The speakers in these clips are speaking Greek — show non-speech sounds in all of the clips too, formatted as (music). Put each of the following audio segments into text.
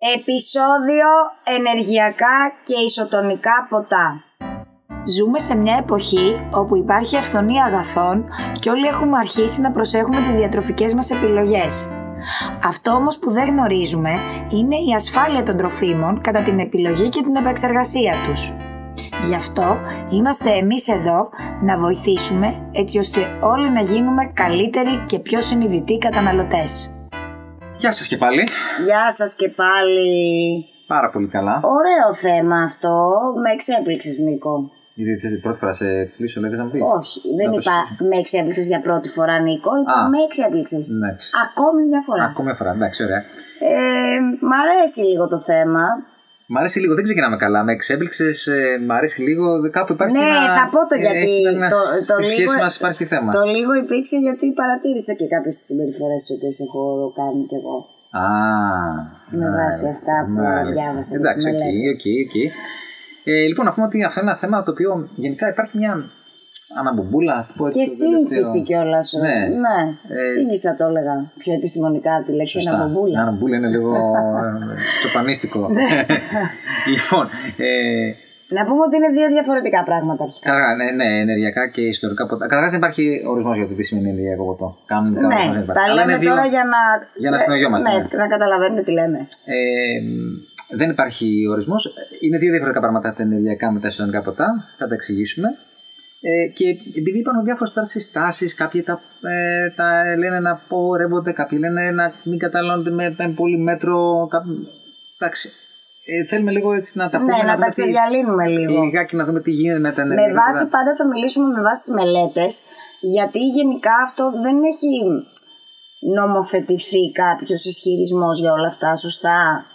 Επισόδιο ενεργειακά και ισοτονικά ποτά. Ζούμε σε μια εποχή όπου υπάρχει αυθονία αγαθών και όλοι έχουμε αρχίσει να προσέχουμε τις διατροφικές μας επιλογές. Αυτό όμως που δεν γνωρίζουμε είναι η ασφάλεια των τροφίμων κατά την επιλογή και την επεξεργασία τους. Γι' αυτό είμαστε εμείς εδώ να βοηθήσουμε έτσι ώστε όλοι να γίνουμε καλύτεροι και πιο συνειδητοί καταναλωτές. Γεια σας και πάλι. Γεια σας και πάλι. Πάρα πολύ καλά. Ωραίο θέμα αυτό. Με εξέπληξες Νίκο. Γιατί θες πρώτη φορά σε κλείσω, λέει, να μου πεις; Όχι, δεν Να το είπα με εξέπληξες για πρώτη φορά Νίκο. Είπα Α. με εξέπληξες. Εντάξει. Ακόμη μια φορά. Ακόμα μια φορά, εντάξει, ωραία. Ε, μ' αρέσει λίγο το θέμα. Μ' αρέσει λίγο, δεν ξεκινάμε καλά. Με εξέπληξες, μ' αρέσει λίγο. Κάπου υπάρχει Ναι, ένα. θα πω το ε, γιατί έχει ένα- το- το στη λίγο- σχέση μας υπάρχει θέμα. Το λίγο υπήρξε γιατί παρατήρησα και κάποιες συμπεριφορές τις οποίες έχω κάνει κι εγώ. Α. Με μάλιστα, βάση αυτά που μάλιστα. διάβασα τις Εντάξει, οκ, μελέτες. OK, OK. Ε, Λοιπόν, να πούμε ότι αυτό είναι ένα θέμα το οποίο γενικά υπάρχει μια αναμπομπούλα. να το πω έτσι, Και το τελευταίο. σύγχυση κιόλας. Ναι. ναι. Ε, Σύγχυση θα το έλεγα. Πιο επιστημονικά τη λέξη Σωστά. αναμπομπούλα. Αναμπομπούλα είναι λίγο (laughs) ε, τσοπανίστικο. Ναι. (laughs) λοιπόν, ε, Να πούμε ότι είναι δύο διαφορετικά πράγματα αρχικά. Καταρχά, ναι, ναι, ενεργειακά και ισοτονικά ποτά. Καταρχάς, δεν υπάρχει ορισμός για το τι σημαίνει ενεργειακό ποτό. Κανονικά Ναι, ορισμός δεν υπάρχει. τα Αλλά λέμε είναι δύο- τώρα για να. για να συνογιόμαστε, Ναι, ναι. να καταλαβαίνετε τι λέμε. Ε, δεν υπάρχει ορισμός. Είναι δύο διαφορετικά πράγματα τα ενεργειακά με τα ιστορικά ποτά. Θα τα εξηγήσουμε. Ε, και επειδή υπάρχουν διάφορες τώρα συστάσεις, κάποιοι τα, ε, τα λένε να πορεύονται, κάποιοι λένε να μην καταναλώνονται με, με πολύ μέτρο. Κάποιοι... Εντάξει. Ε, θέλουμε λίγο έτσι να τα πούμε. Ναι, να δούμε τα τι- ξεδιαλύνουμε λίγο. Λιγάκι να δούμε τι γίνεται με τα Με ενεργειακά βάση ποτά. πάντα θα μιλήσουμε με βάση τις μελέτες γιατί γενικά αυτό δεν έχει νομοθετηθεί κάποιος ισχυρισμός για όλα αυτά, σωστά;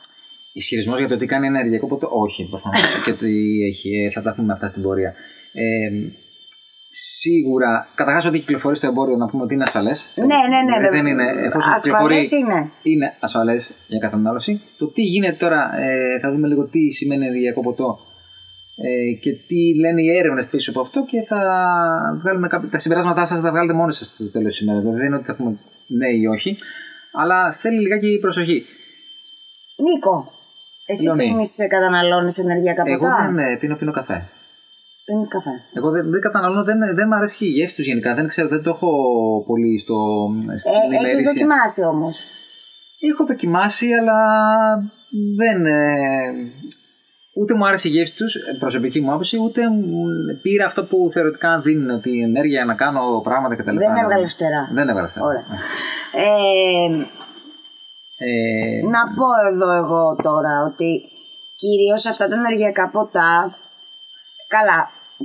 Ισχυρισμός για το τι κάνει ενεργειακό ποτέ. Όχι, προφανώς. (laughs) και τι έχει. ε, Θα τα πούμε αυτά στην πορεία. Ε, σίγουρα, καταρχάς ότι κυκλοφορεί στο εμπόριο να πούμε ότι είναι ασφαλές. Ναι, ναι, ναι. δεν βέβαια. είναι, εφόσον κυκλοφορεί, Ασφαλές είναι. είναι ασφαλές για κατανάλωση. Το τι γίνεται τώρα, ε, θα δούμε λίγο τι σημαίνει ενεργειακό ποτό ε, και τι λένε οι έρευνες πίσω από αυτό και θα βγάλουμε κάποια, τα συμπεράσματά σας θα τα βγάλετε μόνοι σας στο τέλος της ημέρας. Δηλαδή δεν είναι ότι θα πούμε ναι ή όχι, αλλά θέλει λιγάκι προσοχή. Νίκο, εσύ Λεωνί. πίνεις, ε, καταναλώνεις ενεργειακά Εγώ ποτά. δεν ε, πίνω, πίνω καφέ. Πίνεις καφέ. Εγώ δεν, δεν καταναλώνω, δεν, δεν μου αρέσει η γεύση τους γενικά. Δεν ξέρω, δεν το έχω πολύ στο. στην Ε, έχεις ημερήσια. δοκιμάσει όμως. Έχω δοκιμάσει, αλλά δεν. ε, ούτε μου άρεσε η γεύση τους, προσωπική μου άποψη, ούτε μου πήρα αυτό που θεωρητικά δίνουν ότι η ενέργεια να κάνω πράγματα κτλ. Δεν έβγαλες φτερά. Δεν έβγαλε φτερά. Ωραία. Ε, Ε, να πω εδώ εγώ τώρα ότι κυρίως αυτά τα ενεργειακά ποτά, καλά,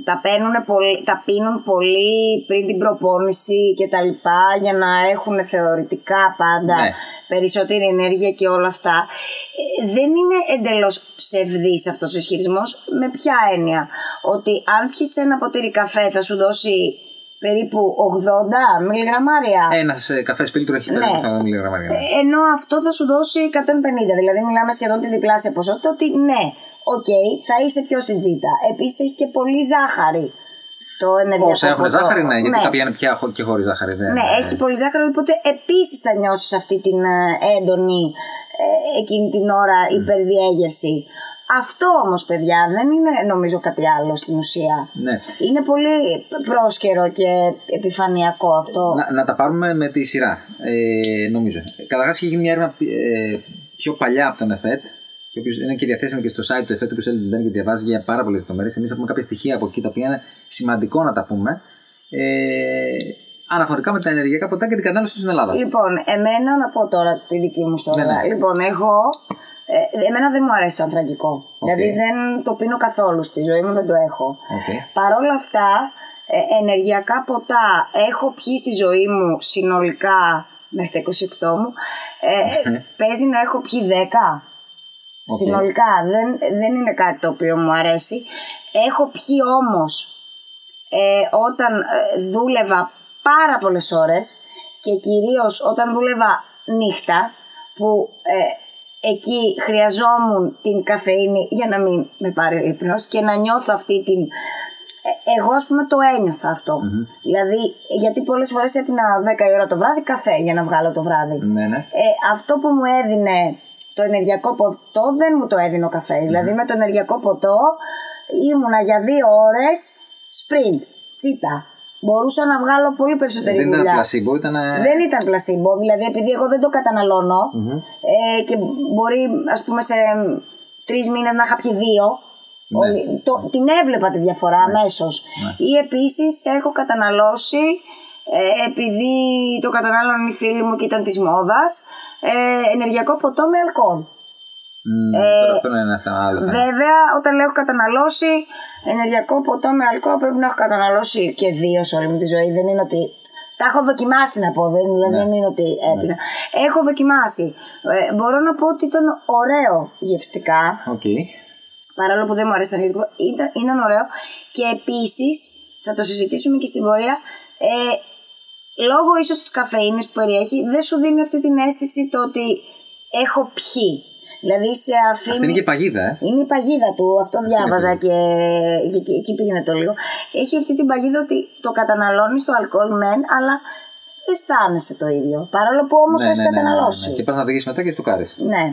τα, παίρνουνε πολύ, τα πίνουν πολύ πριν την προπόνηση και τα λοιπά για να έχουν θεωρητικά πάντα Ναι. περισσότερη ενέργεια και όλα αυτά. Ε, δεν είναι εντελώς ψευδής αυτός ο ισχυρισμός. Με ποια έννοια; Ότι αν πιεις ένα ποτήρι καφέ θα σου δώσει περίπου 80 μιλιγραμμάρια. Ένας καφές φίλτρο έχει Ναι. περίπου 80 μιλιγραμμάρια. Ε, Ενώ αυτό θα σου δώσει 150, δηλαδή μιλάμε σχεδόν τη διπλάσια ποσότητα, ότι ναι, οκ, θα είσαι πιο στην τσίτα. Επίσης έχει και πολύ ζάχαρη το ενεργειακό Όσα έχουν ποτό. ζάχαρη, ναι, γιατί ναι. κάποια είναι πια χω- και χωρίς ζάχαρη. Δεν, Ναι, έχει πολύ ζάχαρη, οπότε επίσης θα νιώσεις αυτή την ε, έντονη ε, εκείνη την ώρα υπερδιέγερση. Αυτό όμως παιδιά δεν είναι νομίζω κάτι άλλο στην ουσία. ναι. Είναι πολύ πρόσκαιρο και επιφανειακό αυτό. Να, να τα πάρουμε με τη σειρά, ε, νομίζω. Καταρχάς, έχει γίνει μια έρευνα ε, πιο παλιά από τον ΕΦΕΤ, και ο οποίος είναι και διαθέσιμο και στο site του ΕΦΕΤ, που θέλει να μπαίνει και διαβάζει για πάρα πολλές λεπτομέρειες. Εμείς έχουμε κάποια στοιχεία από εκεί τα οποία είναι σημαντικό να τα πούμε. Ε, αναφορικά με τα ενεργειακά ποτά και την κατανάλωση του στην Ελλάδα. Λοιπόν, εμένα να πω τώρα τη δική μου ιστορία. Ναι, ναι. Λοιπόν, εγώ. Ε, εμένα δεν μου αρέσει το ανθρακικό. Δηλαδή δεν το πίνω καθόλου στη ζωή μου, δεν το έχω. Okay. Παρ' όλα αυτά, ε, ενεργειακά ποτά έχω πιει στη ζωή μου συνολικά μέχρι τα 28 μου. Ε, παίζει να έχω πιει 10. Συνολικά. Δεν, δεν είναι κάτι το οποίο μου αρέσει. Έχω πιει όμως ε, όταν ε, δούλευα πάρα πολλές ώρες και κυρίως όταν δούλευα νύχτα που ε, εκεί χρειαζόμουν την καφεΐνη για να μην με πάρει ο ύπνος και να νιώθω αυτή την... ε, Εγώ ας πούμε το ένιωθα αυτό. Δηλαδή, γιατί πολλές φορές έπινα 10 η ώρα το βράδυ καφέ για να βγάλω το βράδυ. Ναι, ναι. Ε, αυτό που μου έδινε το ενεργειακό ποτό δεν μου το έδινε ο καφές. Δηλαδή με το ενεργειακό ποτό ήμουνα για δύο ώρες sprint, τσίτα. Μπορούσα να βγάλω πολύ περισσότερη Δεν ήταν δουλειά. πλασίμπο, ήταν. Δεν ήταν πλασίμπο, δηλαδή επειδή εγώ δεν το καταναλωνω ε, και μπορεί ας πούμε σε τρεις μήνες να είχα πιει δύο, Ναι. όλη- το, την έβλεπα τη διαφορά αμέσως. Ή επίσης έχω καταναλώσει, ε, επειδή το κατανάλωναν οι φίλοι μου και ήταν της μόδας, ε, ενεργειακό ποτό με αλκοόλ. Μμ, Ε, τώρα αυτό είναι ένα θέμα άλλο. θέμα. Βέβαια, όταν λέω έχω καταναλώσει ενεργειακό ποτό με αλκοόλ, πρέπει να έχω καταναλώσει και δύο σε όλη μου τη ζωή. Δεν είναι ότι. Τα έχω δοκιμάσει να πω, δεν, δηλαδή Ναι. δεν είναι ότι έπεινα. Έχω δοκιμάσει. Ε, μπορώ να πω ότι ήταν ωραίο γευστικά, Οκ. παρόλο που δεν μου αρέσει το ενεργειακό. Ήταν, ήταν ωραίο. Και επίσης, θα το συζητήσουμε και στην πορεία, ε, λόγω ίσως της καφεΐνης που περιέχει, δεν σου δίνει αυτή την αίσθηση το ότι έχω πιει. Δηλαδή σε αφήνει. Αυτή είναι και παγίδα, ε. Είναι η παγίδα του, αυτό διάβαζα είναι και, και, και εκεί πήγαινε το λίγο. Έχει αυτή την παγίδα ότι το καταναλώνεις το αλκοόλ μεν, αλλά δεν αισθάνεσαι το ίδιο. Παρόλο που όμως το έχεις καταναλώσει. Και πας να οδηγήσει μετά και στο κάρι. Ναι.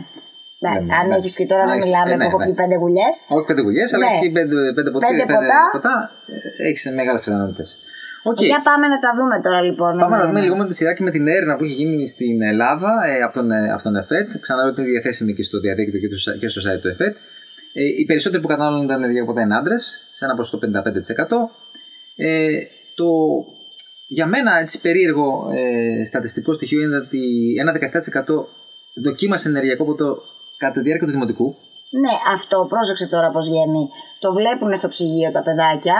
Ναι, Λέμε, αν ναι. έχεις πει τώρα δεν Ναι, μιλάμε ε, που ναι, έχω ναι. πει πέντε γουλιές. Όχι πέντε γουλιές, αλλά Ναι. έχει πέντε, πέντε, ποτέ, Πέντε πέντε ποτά. ποτά. Έχεις μεγάλες πιθανότητες. Οκ. Για πάμε να τα δούμε τώρα λοιπόν. Πάμε να Ναι, δούμε ναι. λίγο με τη σειρά και με την έρευνα που έχει γίνει στην Ελλάδα ε, από, τον, ε, από τον ΕΦΕΤ. Ξαναλέω ότι είναι διαθέσιμη και στο διαδίκτυο και, το, και στο site του ΕΦΕΤ. Ε, οι περισσότεροι που καταναλώνουν τα ενεργειακά ποτά είναι άντρες, σε ένα ποσοστό 55%. Ε, το, για μένα έτσι περίεργο ε, στατιστικό στοιχείο είναι ότι ένα 17% δοκίμασε ενεργειακό ποτό κατά τη διάρκεια του δημοτικού. Ναι, αυτό πρόσεξε τώρα πώς βγαίνει. Το βλέπουν στο ψυγείο τα παιδάκια,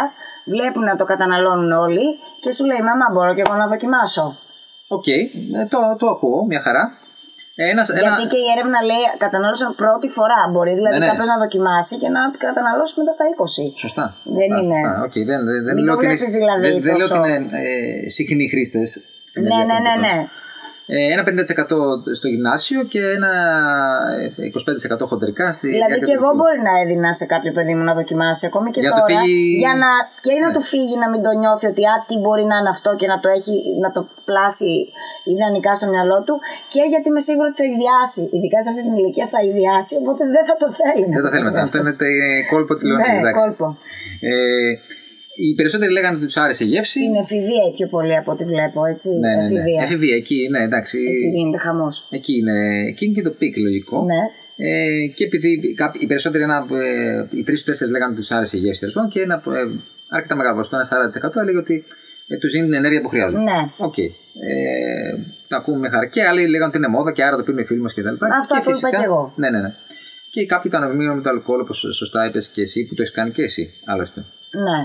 βλέπουν να το καταναλώνουν όλοι και σου λέει Μαμά, μπορώ και εγώ να δοκιμάσω. Οκ, ε, το, το ακούω, μια χαρά. Ε, Ένας, ένα, Γιατί και η έρευνα λέει κατανάλωσαν πρώτη φορά. Μπορεί δηλαδή Ναι, ναι. κάποιος να δοκιμάσει και να καταναλώσει μετά στα 20. Σωστά. Δεν Α, είναι. σωστά. Οκ, δεν, δεν, δεν Μην λέω το ότι είναι, βλέπεις δηλαδή δεν, δεν λέω τόσο. ότι είναι ε, συχνοί χρήστες. Ναι, ναι, ναι, ναι. Ε, ένα 50% στο γυμνάσιο και ένα ε, 25% χοντρικά στη Δηλαδή διάρκεια και του εγώ δημοτικού. μπορεί να έδινα σε κάποιο παιδί μου να δοκιμάσει ακόμη και Για να του τώρα. φύγει- Για να, και να Ναι. του φύγει να μην το νιώθει ότι α, τι μπορεί να είναι αυτό και να το, έχει, να το πλάσει ιδανικά στο μυαλό του και γιατί είμαι σίγουρη ότι θα ιδιάσει. Ειδικά σε αυτή την ηλικία θα ιδιάσει, οπότε δεν θα το θέλει. να Δεν το θέλουμε. Αυτό είναι το ε, κόλπο της Λεωνίδας. Ναι, κόλπο. Ε, οι περισσότεροι λέγανε ότι τους άρεσε η γεύση. Στην εφηβεία η πιο πολύ από ό,τι βλέπω, έτσι. Ναι, ναι, ναι. εφηβεία. Εφηβεία, εκεί, ναι, εντάξει. Εκεί γίνεται χαμός. Εκεί είναι, εκεί είναι και το peak λογικό. Ναι. Ε, και επειδή κάποιοι, οι περισσότεροι, ένα, ε, οι τρεις του τέσσερις λέγανε ότι τους άρεσε η γεύση τέλος πάντων και ένα ε, αρκετά μεγάλο ποσοστό, ένα 40% έλεγε ότι ε, τους δίνει την ενέργεια που χρειάζονται. Ναι. Οκ. Ε, τα ακούμε μια χαρά. Και άλλοι λέγανε ότι είναι μόδα και άρα το πίνουν οι φίλοι μας κτλ. Αυτό που είπα και εγώ. Ναι, ναι, ναι. Και κάποιοι το αναμείγμα με το αλκοόλ, όπως σωστά είπες και εσύ, που το έχεις κάνει και εσύ άλλωστε. Ναι.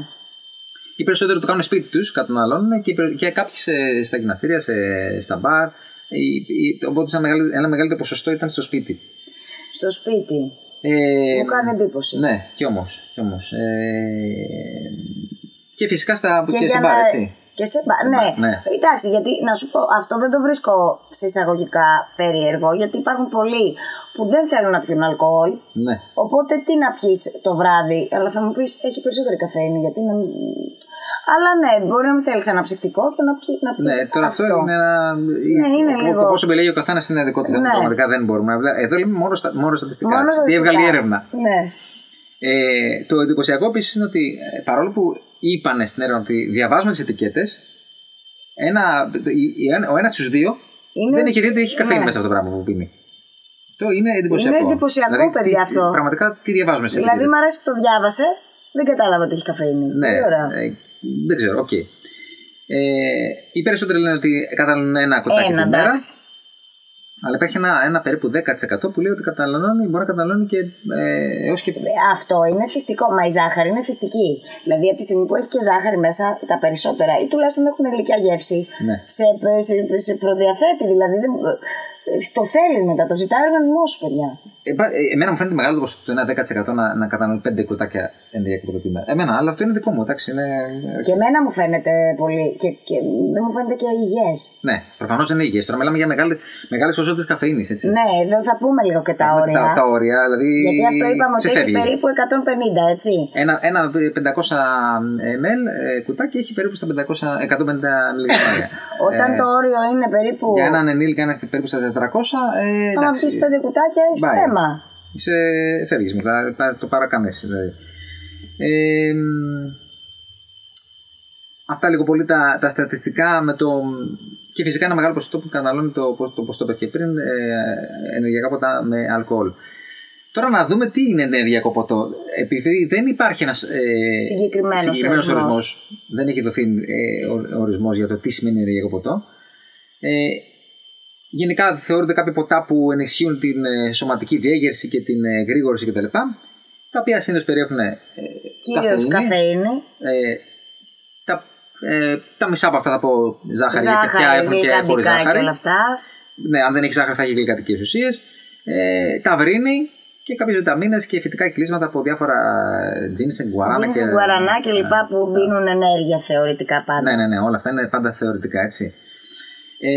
Οι περισσότεροι το κάνουν σπίτι τους, καταναλώνουν και, οι περι- και κάποιοι σε- στα γυμναστήρια, σε, στα μπαρ. Η- η- Οπότε ένα, μεγαλύτερο, ένα μεγαλύτερο ποσοστό ήταν στο σπίτι. Στο σπίτι. Ε, Μου κάνει εντύπωση. Ναι, κι όμως. Κι όμως. Ε, και φυσικά στα, και, Και σε για μπαρ, να- έτσι. Και σε μπα- Σε ναι. μπαρ, ναι. εντάξει, γιατί να σου πω, αυτό δεν το βρίσκω σε εισαγωγικά περίεργο, γιατί υπάρχουν πολλοί που δεν θέλουν να πιούν αλκοόλ. Ναι. Οπότε τι να πιεις το βράδυ, αλλά θα μου πεις έχει περισσότερη καφέινη, γιατί να μην. Αλλά ναι, μπορεί να μην θέλεις ένα ψυκτικό και να πιει. Να πεις Ναι, τώρα αυτό, είναι ένα. Ναι, είναι το, λίγο- το πόσο επιλέγει ο καθένας είναι δικό του θέμα. Ναι. Πραγματικά δεν μπορούμε να βλέπουμε. Εδώ λέμε μόνο, στα, μόνο στατιστικά. Μόνο Τι στατιστικά. έβγαλε η έρευνα. Ναι. Ε, το εντυπωσιακό επίσης είναι ότι ε, παρόλο που είπαν στην έρευνα ότι διαβάζουμε τις ετικέτες, ένα, η- η- ο ένας στους δύο Είναι... δεν έχει δει ότι έχει καφεΐνη ναι. μέσα αυτό το πράγμα που πίνει. Αυτό είναι εντυπωσιακό. Είναι εντυπωσιακό, δηλαδή, παιδιά, τι- αυτό. Πραγματικά τι διαβάζουμε σε Δηλαδή, μου αρέσει που το διάβασε, δεν κατάλαβα ότι έχει καφεΐνη. Ναι, Πολύ ωραία. ε, δεν ξέρω, οκ. Ε, οι περισσότεροι λένε ότι καταναλώνουν ένα κουτάκι Ένα, την μέρα. Εντάξει. Αλλά υπάρχει ένα, ένα περίπου 10% που λέει ότι καταναλώνει, μπορεί να καταναλώνει και ε, έως και. Αυτό είναι εθιστικό. Μα η ζάχαρη είναι εθιστική. Δηλαδή, από τη στιγμή που έχει και ζάχαρη μέσα, τα περισσότερα ή τουλάχιστον έχουν γλυκιά γεύση, Ναι. σε, σε, σε προδιαθέτει. Δηλαδή, δεν, το θέλεις μετά, το ζητάει ο οργανισμός σου, παιδιά. Ε, πα- ε, εμένα μου φαίνεται μεγάλο το ποσοστό, το 1-10% να, να καταναλώνει 5 κουτάκια ενδιακά ποτό τη μέρα. Εμένα, αλλά αυτό είναι δικό μου, εντάξει. Είναι... Και εμένα μου φαίνεται πολύ. Και, και δεν μου φαίνεται και υγιές. Ναι, προφανώς είναι υγιές. Τώρα μιλάμε για μεγάλες ποσότητες καφεΐνης, έτσι. Ναι, εδώ θα πούμε λίγο και τα όρια. Τα, τα όρια, δηλαδή. Γιατί αυτό είπαμε ότι έχει ξεφεύγει. περίπου 150, έτσι. Ένα, ένα 500 ml ε, κουτάκι έχει περίπου στα 500, 150 μιλιγραμμάρια. Όταν Ε, το όριο είναι περίπου. Για έναν ενήλικα είναι περίπου στα ε, Άμα πει πέντε κουτάκια, έχει Bye. θέμα. Είσαι, φεύγεις μετά, πα- το παρακάνεις δηλαδή. Ε, μ, αυτά λίγο πολύ τα, τα στατιστικά με το, και φυσικά ένα μεγάλο ποσοστό που καταναλώνει το, πώς- το, πώς το είπα και πριν, ε, ενεργειακά ποτά με αλκοόλ. Τώρα να δούμε τι είναι ενεργειακό ποτό. Επειδή δεν υπάρχει ένας ε, Συγκεκριμένος συγκεκριμένος ορισμός. ορισμός, δεν έχει δοθεί ε, ο- ορισμός για το τι σημαίνει ενεργειακό ποτό. Ε, γενικά θεωρούνται κάποια ποτά που ενισχύουν την ε, σωματική διέγερση και την ε, γρήγορση κτλ. Τα οποία συνήθως περιέχουν ε, Κυρίως καφέινη. ε, τα, ε, τα μισά από αυτά θα πω ζάχαρη, γιατί πια Ζάχαρη, έχουν και χωρίς γλυκαντικά και ζάχαρη. όλα αυτά. Ναι, αν δεν έχει ζάχαρη θα έχει γλυκαντικές ουσίες. Ε, ταυρίνη και κάποιες βιταμίνες και φυτικά κυλίσματα από διάφορα ginseng, guarana Τζίνσεν, και... γουαρανά και λοιπά Ναι, που δίνουν ενέργεια θεωρητικά πάντα. Ναι, ναι, ναι, όλα αυτά είναι πάντα θεωρητικά έτσι. Ε,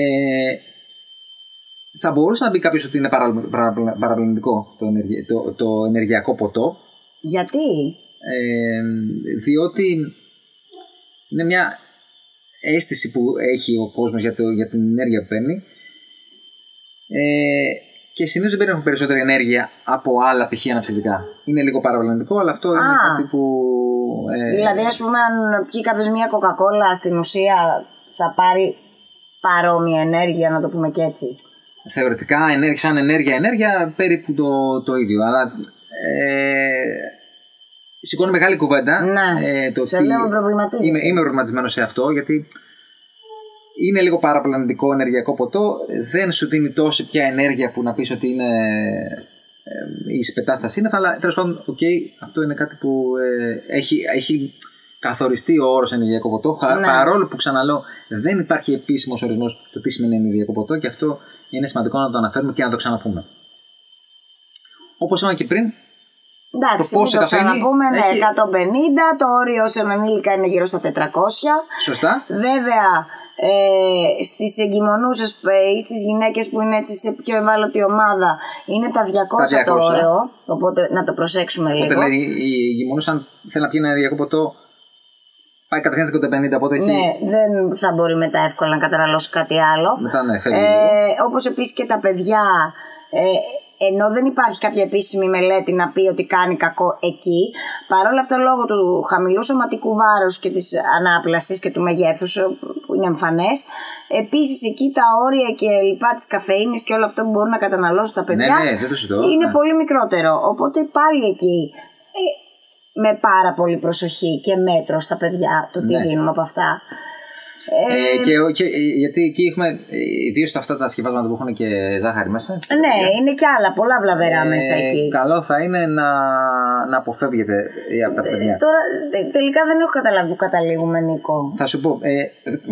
θα μπορούσε να πει κάποιος ότι είναι παρα, παρα, παραπλανητικό το, ενεργε- το, το ενεργειακό ποτό, Γιατί; ε, διότι είναι μια αίσθηση που έχει ο κόσμος για, το, για την ενέργεια που παίρνει ε, και συνήθως δεν παίρνουν περισσότερη ενέργεια από άλλα π.χ. αναψυκτικά. Είναι λίγο παραπλανητικό, αλλά αυτό είναι Α. κάτι που... ε, Δηλαδή, ας πούμε, αν πιει κάποιος μια κοκακόλα, στην ουσία θα πάρει παρόμοια ενέργεια, να το πούμε και έτσι. Θεωρητικά ενέργεια, σαν ενέργεια ενέργεια περίπου το, το ίδιο αλλά ε, σηκώνει μεγάλη κουβέντα Ναι. ε, το Σε ότι βλέπω προβληματίζεσαι. είμαι, είμαι προβληματισμένος σε αυτό γιατί είναι λίγο παραπλανητικό ενεργειακό ποτό δεν σου δίνει τόση πια ενέργεια που να πεις ότι είναι ε, η πετά στα σύννεφα αλλά τέλος πάντων οκ, αυτό είναι κάτι που ε, έχει, έχει καθοριστεί ο όρος ενεργειακό ποτό χα- Ναι. παρόλο που ξαναλέω δεν υπάρχει επίσημος ορισμός το τι σημαίνει ενεργειακό ποτό και αυτό είναι σημαντικό να το αναφέρουμε και να το ξαναπούμε. Όπως είπαμε και πριν, Εντάξει, Το πόσο μην το καφέινη ξαναπούμε, ναι, έχει- 150, το όριο σε ενήλικα είναι γύρω στα 400. σωστά, Βέβαια, ε, στις εγκυμονούσες ε, ή στις γυναίκες που είναι έτσι σε πιο ευάλωτη ομάδα είναι τα 200, Τα το 200. όριο, οπότε να το προσέξουμε οπότε λίγο. λέει η γυμνός αν θέλει να πιει ένα ενεργειακό ποτό πάει κατευθείαν στα 150, οπότε έχει... Ναι, δεν θα μπορεί μετά εύκολα να καταναλώσει κάτι άλλο. Μετά ναι, φεύγει λίγο. Ε, όπως επίσης και τα παιδιά, ε, ενώ δεν υπάρχει κάποια επίσημη μελέτη να πει ότι κάνει κακό εκεί, παρόλα αυτά λόγω του χαμηλού σωματικού βάρους και της ανάπλασης και του μεγέθους ε, που είναι εμφανές, επίσης εκεί τα όρια και λοιπά της καφεΐνης και όλο αυτό που μπορούν να καταναλώσουν τα παιδιά ναι, ναι, δεν το συζητώ. είναι ναι. πολύ μικρότερο. Οπότε πάλι εκεί ε, με πάρα πολύ προσοχή και μέτρο στα παιδιά το τι Ναι. δίνουμε από αυτά. Ε, και, και, ε, γιατί εκεί έχουμε ιδίως αυτά τα σκευάσματα που έχουν και ζάχαρη μέσα. Ναι, είναι κι άλλα, πολλά βλαβερά Ε, μέσα εκεί. Καλό θα είναι να, να αποφεύγετε ε, από τα παιδιά. Τώρα τε- τελικά δεν έχω καταλάβει που καταλήγουμε, Νίκο. Θα σου πω, ε,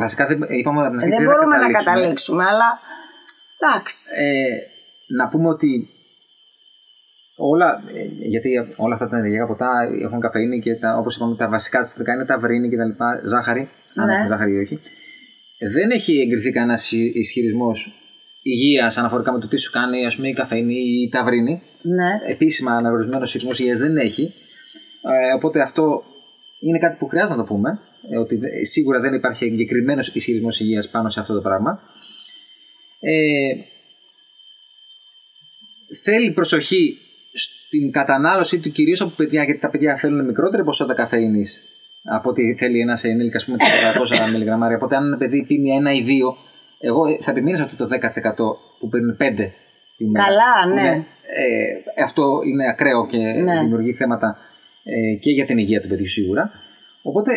βασικά δεν, είπαμε από την αρχή δεν ότι θα μπορούμε να καταλήξουμε. καταλήξουμε, αλλά εντάξει. Ε, να πούμε ότι όλα, ε, γιατί όλα αυτά τα ενεργειακά ποτά έχουν καφεΐνη και τα, όπως είπαμε τα βασικά συστατικά είναι τα βρύνη και τα λοιπά, ζάχαρη, αν Ναι. έχουν ζάχαρη ή όχι. Δεν έχει εγκριθεί κανένα ισχυρισμός υγείας αναφορικά με το τι σου κάνει ας πούμε, η καφεΐνη ή η ταυρίνη. Ναι. Επίσημα αναγνωρισμένος ισχυρισμός υγείας δεν έχει. Ε, οπότε αυτό είναι κάτι που χρειάζεται να το πούμε. ε, ότι δε- σίγουρα δεν υπάρχει εγκεκριμένος ισχυρισμός υγείας πάνω σε αυτό το πράγμα. Ε, θέλει προσοχή στην κατανάλωσή του κυρίως από παιδιά, γιατί τα παιδιά θέλουν μικρότερη ποσότητα καφεΐνης από ό,τι θέλει ένας ενήλικα, ας πούμε, τα 400 (laughs) μιλιγραμμάρια. Οπότε, αν ένα παιδί πίνει ένα ή δύο, εγώ θα επιμείνω σε αυτό το 10% που παίρνουν 5 τη μέρα. Καλά, Που ναι. είναι, ε, αυτό είναι ακραίο και Ναι. δημιουργεί θέματα ε, και για την υγεία του παιδιού σίγουρα. Οπότε,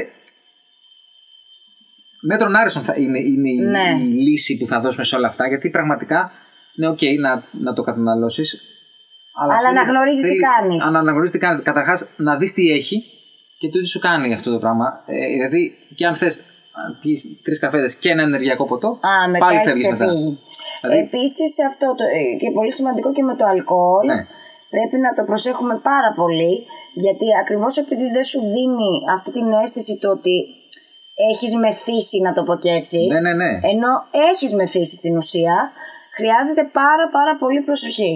μέτρον άριστον θα είναι, είναι η- Ναι. η λύση που θα δώσουμε σε όλα αυτά, γιατί πραγματικά είναι ok να, να το καταναλώσεις, Αλλά να γνωρίζεις τι κάνεις. Να αναγνωρίζεις τι κάνεις. Καταρχάς, να δεις τι έχει και το τι σου κάνει αυτό το πράγμα. Ε, δηλαδή, και αν θες πιει τρεις καφέδες και ένα ενεργειακό ποτό, Α, μετά πάλι έχει φεύγεις μετά. ξεφύγει. Δηλαδή- Επίσης αυτό το, ε, και πολύ σημαντικό και με το αλκοόλ Ναι. πρέπει να το προσέχουμε πάρα πολύ γιατί ακριβώς επειδή δεν σου δίνει αυτή την αίσθηση το ότι έχεις μεθύσει να το πω και έτσι Ναι, ναι, ναι. ενώ έχεις μεθύσει στην ουσία χρειάζεται πάρα πάρα πολύ προσοχή.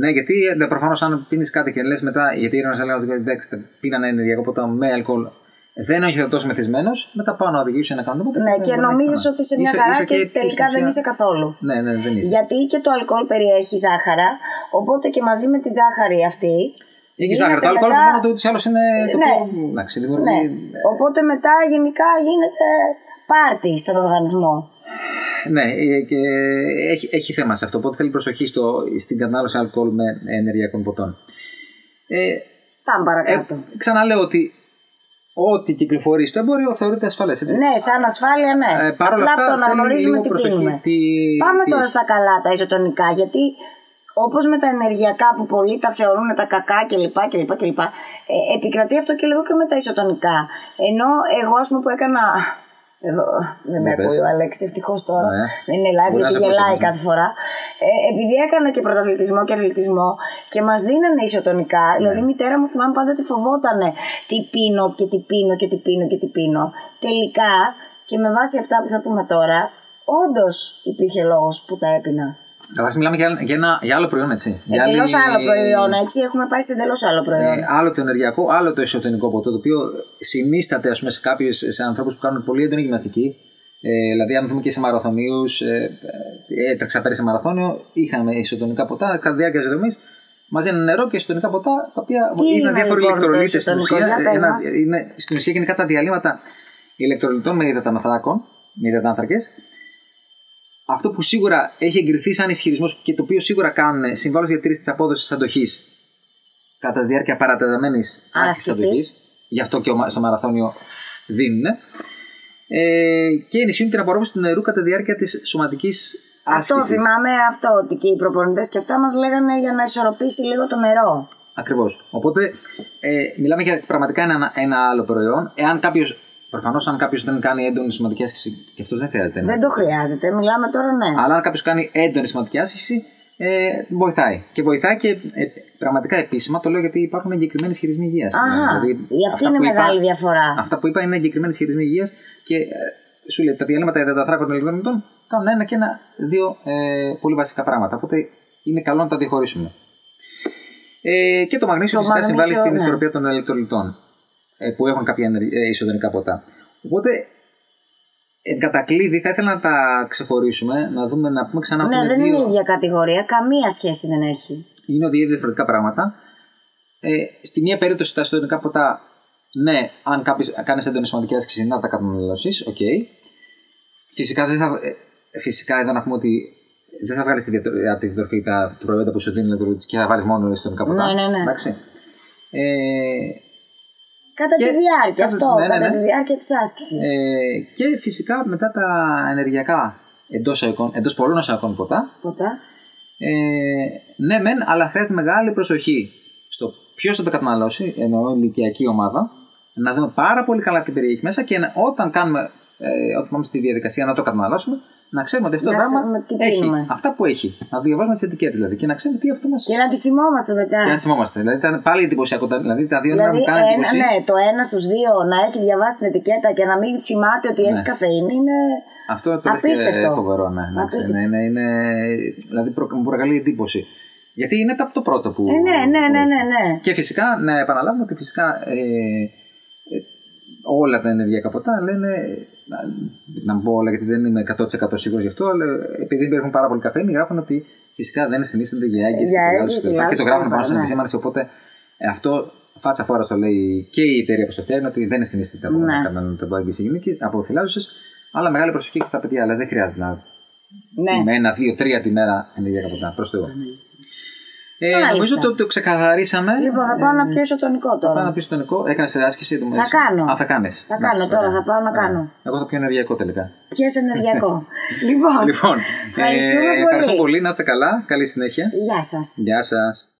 Ναι, γιατί προφανώς αν πίνεις κάτι και λες μετά, γιατί οι έρευνε λένε ότι εντάξει, πίνανε ενεργειακό ποτό με αλκοόλ δεν είναι τόσο μεθυσμένος, μετά πάω να οδηγήσω να κάνω τίποτα. Ναι, και νομίζεις ότι είσαι μια χαρά και, τελικά δεν είσαι καθόλου. Ναι, ναι, δεν είσαι. Γιατί και το αλκοόλ περιέχει ζάχαρα, οπότε και μαζί με τη ζάχαρη αυτή. Έχει ζάχαρη. Το αλκοόλ μετά... μόνο του ούτω ή άλλω είναι το ναι. πιο. Εντάξει, δημιουργεί... ναι. Οπότε μετά γενικά γίνεται πάρτι στον οργανισμό. Ναι, ε, και έχει, έχει θέμα σε αυτό. Οπότε θέλει προσοχή στο, στην κατανάλωση αλκοόλ με ενεργειακών ποτών. Ε, Πάμε παρακάτω. Ε, ξαναλέω ότι ό,τι κυκλοφορεί στο εμπόριο θεωρείται ασφαλές. Ναι, σαν ασφάλεια, ναι. Ε, παρ' όλα αυτά, το να γνωρίζουμε τι πίνουμε. Τι... Πάμε τώρα στα καλά, τα ισοτονικά, γιατί όπως με τα ενεργειακά που πολλοί τα θεωρούν τα κακά κλπ. κλπ, κλπ ε, επικρατεί αυτό και λίγο και με τα ισοτονικά. Ενώ εγώ, ας πούμε, που έκανα εδώ δεν με ακούει ο Αλέξη, ευτυχώς τώρα. Ναι. Δεν είναι live γιατί γελάει κάθε φορά. Ε, επειδή έκανα και πρωταθλητισμό και αθλητισμό και μας δίνανε ισοτονικά, ναι. δηλαδή η μητέρα μου θυμάμαι πάντα ότι φοβόταν τι πίνω και τι πίνω και τι πίνω και τι πίνω. Τελικά και με βάση αυτά που θα πούμε τώρα, όντως υπήρχε λόγος που τα έπινα. Καταρχά, μιλάμε για, για, ένα, για άλλο προϊόν, έτσι. Εντελώ άλλη... άλλο προϊόν, έτσι. Έχουμε πάει σε εντελώς άλλο προϊόν. Ε, άλλο το ενεργειακό, άλλο το εσωτερικό ποτό, το οποίο συνίσταται ας πούμε, σε κάποιου σε ανθρώπους που κάνουν πολύ έντονη γυμναστική. Ε, δηλαδή, αν δούμε και σε μαραθωνίους, ε, ε, έτρεξα πέρυσι σε μαραθώνιο, είχαμε ισοτονικά ποτά κατά τη διάρκεια της ζωή μαζί ένα νερό και ισοτονικά ποτά, τα οποία ήταν διάφοροι λοιπόν ηλεκτρολίτες στην ουσία. Ένα, είναι, στην ουσία γενικά τα διαλύματα ηλεκτρολιτών με υδαταναθράκων, με υδατάνθρακες, αυτό που σίγουρα έχει εγκριθεί σαν ισχυρισμός και το οποίο σίγουρα κάνουν συμβάλλον διατήρηση της απόδοσης αντοχής κατά τη διάρκεια παρατεταμένης άσκησης αντοχής. Γι' αυτό και στο μαραθώνιο δίνουν. Ε, και ενισχύουν την απορρόφηση του νερού κατά τη διάρκεια της σωματικής άσκησης. Αυτό θυμάμαι αυτό ότι και οι προπονητές και αυτά μας λέγανε για να ισορροπήσει λίγο το νερό. Ακριβώς. Οπότε ε, μιλάμε για πραγματικά ένα, ένα άλλο προϊόν. Εάν κάποιος Προφανώς, αν κάποιος δεν κάνει έντονη σωματική άσκηση, και αυτός δεν χρειάζεται. Δεν το χρειάζεται, μιλάμε τώρα ναι. Αλλά αν κάποιος κάνει έντονη σωματική άσκηση, ε, βοηθάει. Και βοηθάει και ε, πραγματικά επίσημα το λέω γιατί υπάρχουν εγκεκριμένοι χειρισμοί υγείας. Δηλαδή, αυτή είναι μεγάλη είπα, διαφορά. Αυτά που είπα είναι εγκεκριμένοι χειρισμοί υγείας και ε, σου λέει τα διαλύματα για τα θράκων των κάνουν ένα και ένα, δύο ε, πολύ βασικά πράγματα. Οπότε είναι καλό να τα διαχωρίσουμε. Ε, και το μαγνήσιο φυσικά συμβάλλει στην ναι. ισορροπία των ηλεκτρολιτών. Ε, που έχουν κάποια ε, ισοδενικά ποτά. Οπότε, εν κατακλείδι, θα ήθελα να τα ξεχωρίσουμε, να δούμε, να πούμε ξανά. Ναι, δεν δύο... είναι η ίδια κατηγορία, καμία σχέση δεν έχει. Είναι δύο διαφορετικά πράγματα. Ε, στη μία περίπτωση τα ισοτονικά ποτά, ναι, αν κάνει έντονη σημαντική άσκηση, να τα καταναλώσεις, OK. Okay. Φυσικά, δεν θα, ε, φυσικά εδώ να πούμε ότι δεν θα βγάλεις από τη διατροφή τα προϊόντα που σου δίνει και θα βάλεις μόνο ισοτονικά ποτά. Ναι, ναι, ναι. Εντάξει. Ε, Κατά τη διάρκεια, αυτό, ναι, ναι, κατά τη ναι. διάρκεια της άσκησης. Ε, και φυσικά μετά τα ενεργειακά εντός, εντός πολλών ασακών ποτά. Ποτά. Ε, ναι μεν, αλλά χρειάζεται μεγάλη προσοχή στο ποιος θα το καταναλώσει, εννοώ ηλικιακή ομάδα, να δούμε πάρα πολύ καλά τι περιέχει μέσα και όταν κάνουμε, ε, όταν πάμε στη διαδικασία να το καταναλώσουμε, να ξέρουμε ότι αυτό το πράγμα έχει αυτά που έχει. Να διαβάζουμε τις ετικέτες δηλαδή και να ξέρουμε τι αυτό μα. Και να τις θυμόμαστε μετά. Και να τις θυμόμαστε. Δηλαδή ήταν πάλι εντυπωσιακό. Δηλαδή τα δύο δηλαδή, να μου κάνουν εντύπωση. Ναι, το ένα στους δύο να έχει διαβάσει την ετικέτα και να μην θυμάται ότι ναι. έχει καφεΐνη είναι. Αυτό το απίστευτο. και φοβερό, ναι. ναι, ναι είναι, είναι, δηλαδή μου προκαλεί εντύπωση. Γιατί είναι το πρώτο που. Ε, ναι, ναι, ναι, ναι, ναι. Και φυσικά, να επαναλάβουμε ότι φυσικά ε, ε, όλα τα ενεργειακά ποτά λένε να πω όλα γιατί δεν είμαι 100% σίγουρος γι' αυτό, αλλά επειδή υπάρχουν πάρα πολλοί καφέινοι, γράφουν ότι φυσικά δεν συνίστανται για έγκυες και, και το γράφουν πάνω στην επισήμανση. Οπότε ε, αυτό φάτσα φόρα το λέει και η εταιρεία που το φτιάχνει ότι δεν συνίσταται από να καταναλώνεται από έγκυε γυναίκες, από θυλάζουσε, αλλά μεγάλη προσοχή και στα παιδιά. Αλλά δεν χρειάζεται να. Ναι. Με ένα, δύο, τρία τη μέρα ενεργειακά ποτά. Προς Θεού. Ε, νομίζω ότι το, το ξεκαθαρίσαμε. Λοιπόν, θα πάω να πιω ισοτονικό τώρα. Θα πάω να πιω ισοτονικό. Έκανε άσκηση. Το θα κάνω. Α, θα κάνεις. Θα κάνω τώρα, θα πάω να κάνω. Εγώ θα πιω ενεργειακό τελικά. Πιέ ενεργειακό. (laughs) λοιπόν, λοιπόν ευχαριστούμε ε, πολύ. Ευχαριστώ πολύ. Να είστε καλά. Καλή συνέχεια. Γεια σας. Γεια σας.